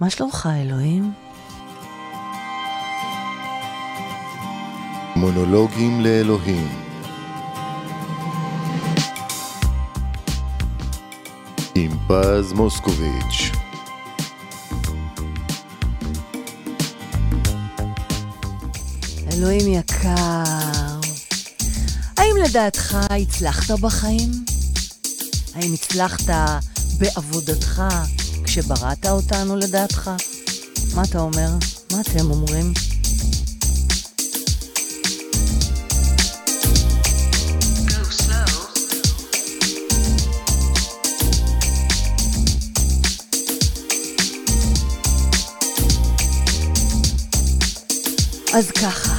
מה שלומך, אלוהים? מונולוגים לאלוהים עם פז מוסקוביץ' אלוהים יקר, האם לדעתך הצלחת בחיים? האם הצלחת בעבודתך כשבראת אותנו לדעתך? מה אתה אומר? מה אתם אומרים? אז ככה.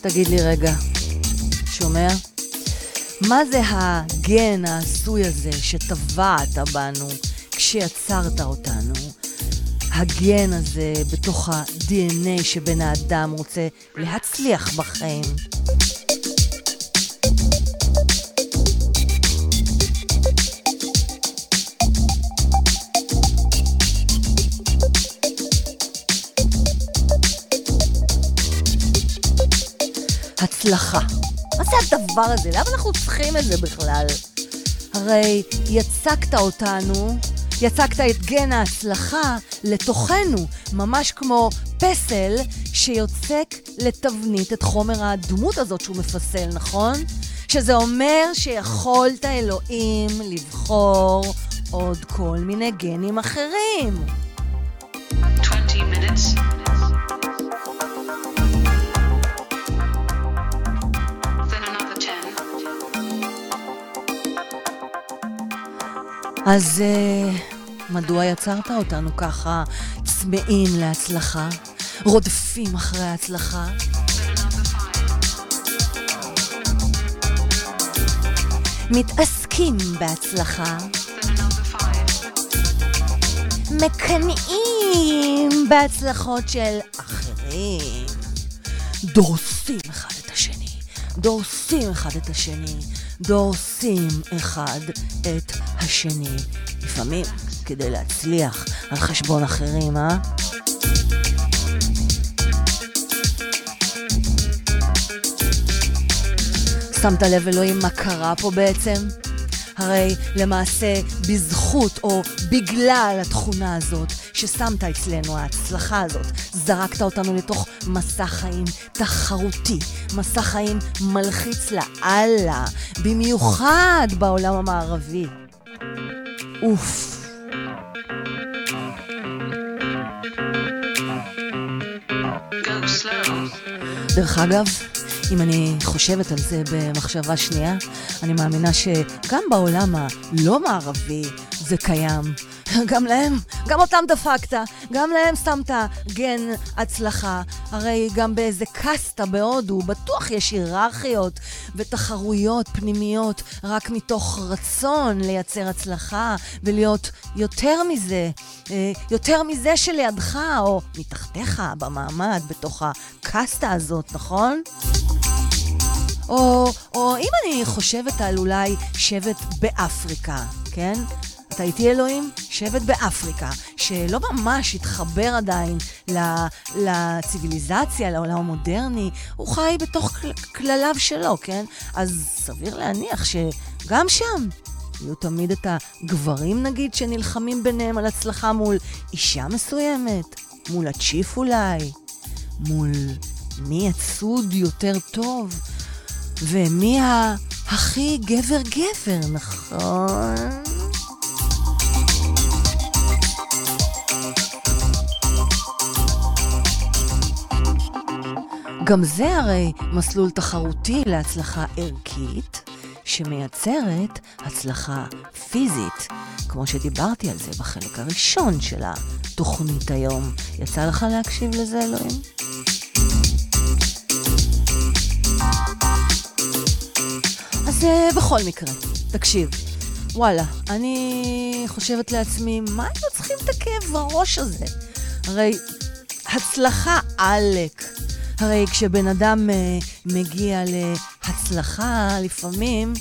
תגיד לי רגע, שומע? מה זה הגן העשוי הזה שטבעת בנו כשיצרת אותנו? הגן הזה בתוך ה-DNA שבן האדם רוצה להצליח בחיים. הצלחה. זה הדבר הזה? למה אנחנו צריכים את זה בכלל? הרי יצקת אותנו, יצקת את גן ההצלחה לתוכנו, ממש כמו פסל שיוצק לתבנית את חומר הדמות הזאת שהוא מפסל, נכון? שזה אומר שיכולת אלוהים לבחור עוד כל מיני גנים אחרים. 20 minutes. אז uh, מדוע יצרת אותנו ככה צמאים להצלחה? רודפים אחרי ההצלחה? מתעסקים בהצלחה? מקנאים בהצלחות של אחרים? דורסים אחד את השני, דורסים אחד את השני, דורסים אחד את השני. לפעמים כדי להצליח על חשבון אחרים, אה? שמת לב אלוהים מה קרה פה בעצם? הרי למעשה בזכות או בגלל התכונה הזאת ששמת אצלנו, ההצלחה הזאת, זרקת אותנו לתוך מסע חיים תחרותי, מסע חיים מלחיץ לאללה, במיוחד בעולם המערבי. אוף. דרך אגב, אם אני חושבת על זה במחשבה שנייה, אני מאמינה שגם בעולם הלא מערבי זה קיים. גם להם, גם אותם דפקת, גם להם שמת גן הצלחה. הרי גם באיזה קסטה בהודו, בטוח יש היררכיות ותחרויות פנימיות רק מתוך רצון לייצר הצלחה ולהיות יותר מזה, אה, יותר מזה שלידך או מתחתיך במעמד, בתוך הקסטה הזאת, נכון? או, או אם אני חושבת על אולי שבט באפריקה, כן? אתה איתי אלוהים? שבט באפריקה, שלא ממש התחבר עדיין לציוויליזציה, לעולם המודרני, הוא חי בתוך כלליו שלו, כן? אז סביר להניח שגם שם יהיו תמיד את הגברים, נגיד, שנלחמים ביניהם על הצלחה מול אישה מסוימת, מול הצ'יף אולי, מול מי יצוד יותר טוב, ומי הכי גבר-גבר, נכון? גם זה הרי מסלול תחרותי להצלחה ערכית, שמייצרת הצלחה פיזית, כמו שדיברתי על זה בחלק הראשון של התוכנית היום. יצא לך להקשיב לזה, אלוהים? אז uh, בכל מקרה, תקשיב. וואלה, אני חושבת לעצמי, מה היינו צריכים את הכאב בראש הזה? הרי הצלחה עלק. הרי כשבן אדם uh, מגיע להצלחה, לפעמים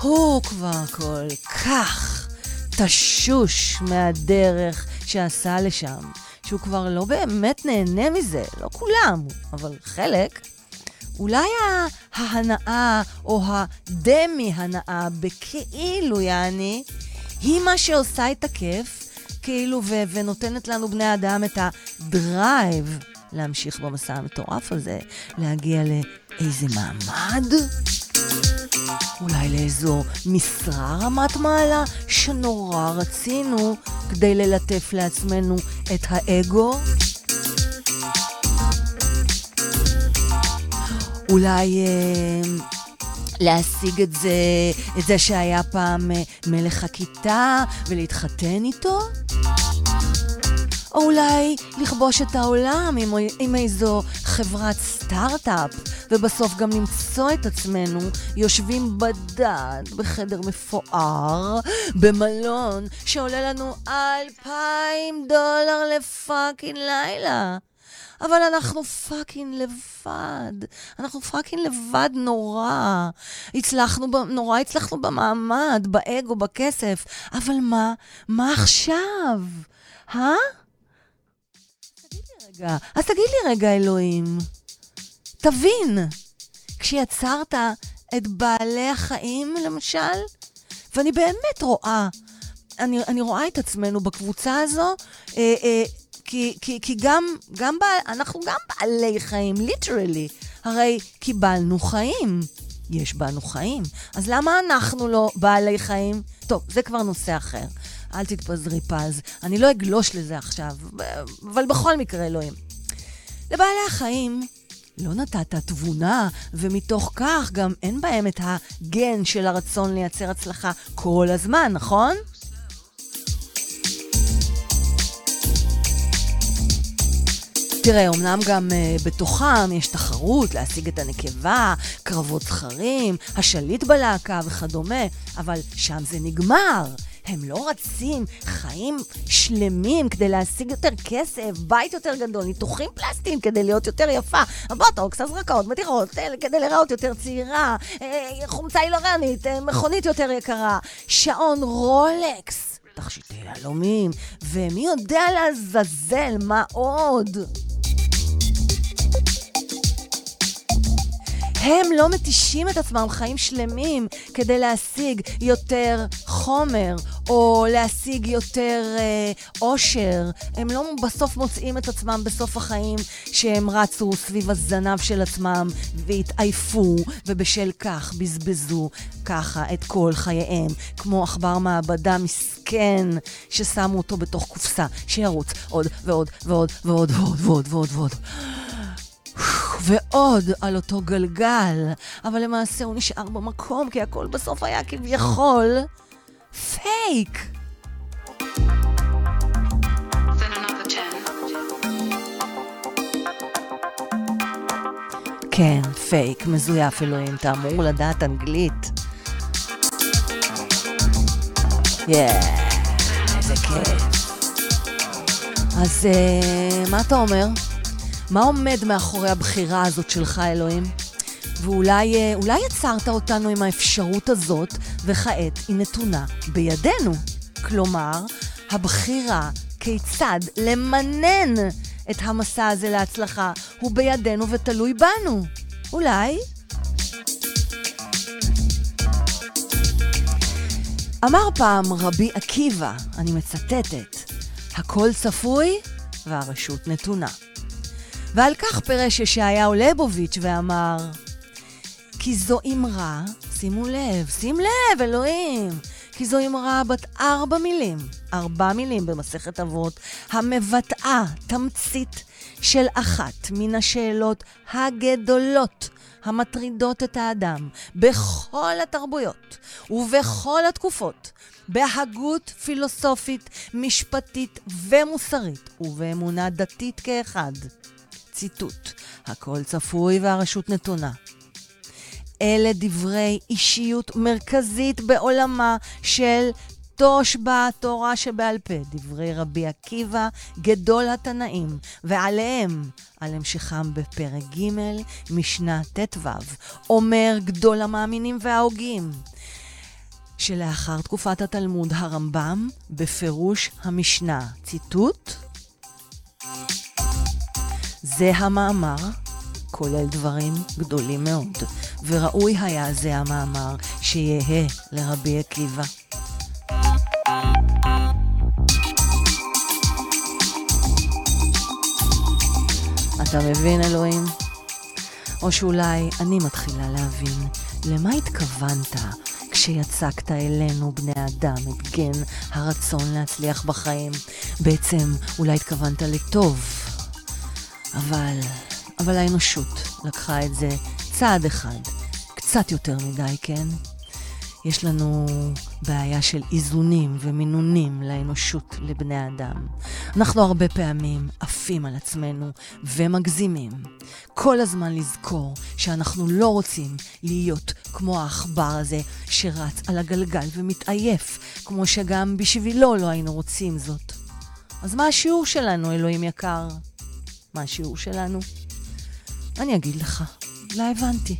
הוא כבר כל כך תשוש מהדרך שעשה לשם, שהוא כבר לא באמת נהנה מזה, לא כולם, אבל חלק. אולי ההנאה או הדמי-הנאה בכאילו, יעני, היא מה שעושה את הכיף, כאילו, ונותנת לנו בני אדם את הדרייב להמשיך במסע המטורף הזה, להגיע לאיזה מעמד? אולי לאיזו משרה רמת מעלה שנורא רצינו כדי ללטף לעצמנו את האגו? אולי אה, להשיג את זה, את זה שהיה פעם אה, מלך הכיתה ולהתחתן איתו? או אולי לכבוש את העולם עם, עם איזו חברת סטארט-אפ, ובסוף גם למצוא את עצמנו יושבים בדד בחדר מפואר, במלון, שעולה לנו אלפיים דולר ל fucking לילה. אבל אנחנו fucking לבד. אנחנו fucking לבד נורא. הצלחנו, נורא הצלחנו במעמד, באגו, בכסף. אבל מה? מה עכשיו? אה? רגע, אז תגיד לי רגע, אלוהים, תבין, כשיצרת את בעלי החיים, למשל, ואני באמת רואה, אני, אני רואה את עצמנו בקבוצה הזו, אה, אה, כי, כי, כי גם, גם בעל, אנחנו גם בעלי חיים, ליטרלי. הרי קיבלנו חיים. יש בנו חיים. אז למה אנחנו לא בעלי חיים? טוב, זה כבר נושא אחר. אל תתפזרי פז. אני לא אגלוש לזה עכשיו, אבל בכל מקרה, אלוהים. לבעלי החיים לא נתת תבונה, ומתוך כך גם אין בהם את הגן של הרצון לייצר הצלחה כל הזמן, נכון? תראה, אמנם גם uh, בתוכם יש תחרות להשיג את הנקבה, קרבות זכרים, השליט בלהקה וכדומה, אבל שם זה נגמר. הם לא רצים חיים שלמים כדי להשיג יותר כסף, בית יותר גדול, ניתוחים פלסטיים כדי להיות יותר יפה, בוטוקס, הזרקות, מתיחות, כדי להיראות יותר צעירה, אה, חומצה הילרנית, אה, מכונית יותר יקרה, שעון רולקס. תכשיטי יהלומים, ומי יודע לעזאזל מה עוד? הם לא מתישים את עצמם חיים שלמים כדי להשיג יותר חומר או להשיג יותר אה, אושר. הם לא בסוף מוצאים את עצמם בסוף החיים שהם רצו סביב הזנב של עצמם והתעייפו, ובשל כך בזבזו ככה את כל חייהם, כמו עכבר מעבדה מסכן ששמו אותו בתוך קופסה, שירוץ עוד ועוד ועוד ועוד ועוד ועוד ועוד ועוד. ועוד על אותו גלגל, אבל למעשה הוא נשאר במקום, כי הכל בסוף היה כביכול פייק. כן, פייק, מזויף אלוהים, אתה אמור לדעת אנגלית. יאה, איזה כיף. אז uh, מה אתה אומר? מה עומד מאחורי הבחירה הזאת שלך, אלוהים? ואולי אה, יצרת אותנו עם האפשרות הזאת, וכעת היא נתונה בידינו. כלומר, הבחירה כיצד למנן את המסע הזה להצלחה הוא בידינו ותלוי בנו. אולי? אמר פעם רבי עקיבא, אני מצטטת, הכל צפוי והרשות נתונה. ועל כך פירש ישעיהו ליבוביץ' ואמר, כי זו אמרה, שימו לב, שים לב, אלוהים, כי זו אמרה בת ארבע מילים, ארבע מילים במסכת אבות, המבטאה תמצית של אחת מן השאלות הגדולות המטרידות את האדם בכל התרבויות ובכל התקופות, בהגות פילוסופית, משפטית ומוסרית, ובאמונה דתית כאחד. ציטוט: הכל צפוי והרשות נתונה. אלה דברי אישיות מרכזית בעולמה של תושבע התורה שבעל פה, דברי רבי עקיבא, גדול התנאים, ועליהם, על המשכם בפרק ג', משנה ט"ו, אומר גדול המאמינים וההוגים. שלאחר תקופת התלמוד הרמב"ם, בפירוש המשנה, ציטוט, זה המאמר, כולל דברים גדולים מאוד, וראוי היה זה המאמר שיהא לרבי עקיבא. אתה מבין, אלוהים? או שאולי אני מתחילה להבין למה התכוונת כשיצקת אלינו, בני אדם, את גן הרצון להצליח בחיים. בעצם אולי התכוונת לטוב, אבל, אבל האנושות לקחה את זה צעד אחד, קצת יותר מדי, כן? יש לנו בעיה של איזונים ומינונים לאנושות, לבני אדם. אנחנו הרבה פעמים עפים על עצמנו ומגזימים. כל הזמן לזכור שאנחנו לא רוצים להיות כמו העכבר הזה שרץ על הגלגל ומתעייף, כמו שגם בשבילו לא היינו רוצים זאת. אז מה השיעור שלנו, אלוהים יקר? מה השיעור שלנו? אני אגיד לך, לא הבנתי.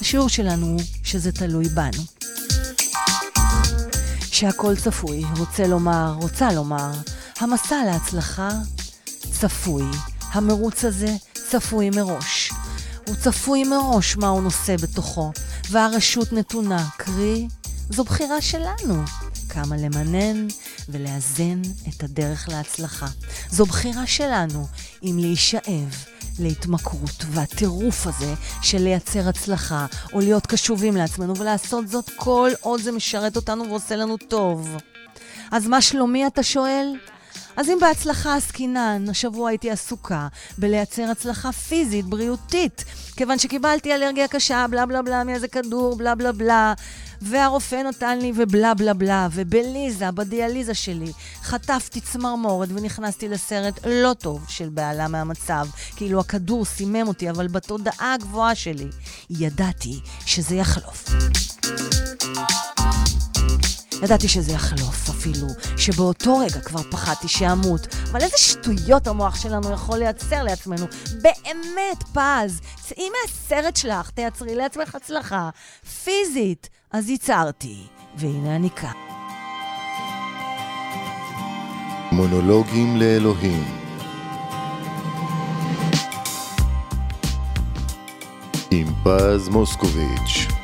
השיעור שלנו הוא שזה תלוי בנו. שהכל צפוי, רוצה לומר, רוצה לומר, המסע להצלחה צפוי, המרוץ הזה צפוי מראש. הוא צפוי מראש מה הוא נושא בתוכו, והרשות נתונה, קרי, זו בחירה שלנו. כמה למנן ולאזן את הדרך להצלחה. זו בחירה שלנו אם להישאב להתמכרות והטירוף הזה של לייצר הצלחה, או להיות קשובים לעצמנו ולעשות זאת כל עוד זה משרת אותנו ועושה לנו טוב. אז מה שלומי, אתה שואל? אז אם בהצלחה עסקינן, השבוע הייתי עסוקה בלייצר הצלחה פיזית, בריאותית, כיוון שקיבלתי אלרגיה קשה, בלה בלה בלה מאיזה כדור, בלה בלה בלה. והרופא נתן לי ובלה בלה בלה, ובליזה, בדיאליזה שלי, חטפתי צמרמורת ונכנסתי לסרט לא טוב של בעלה מהמצב. כאילו הכדור סימם אותי, אבל בתודעה הגבוהה שלי ידעתי שזה יחלוף. ידעתי שזה יחלוף אפילו, שבאותו רגע כבר פחדתי שאמות. אבל איזה שטויות המוח שלנו יכול לייצר לעצמנו. באמת, פז, צאי מהסרט שלך, תייצרי לעצמך הצלחה פיזית. אז ייצרתי, והנה אני כאן. מונולוגים לאלוהים עם פז מוסקוביץ'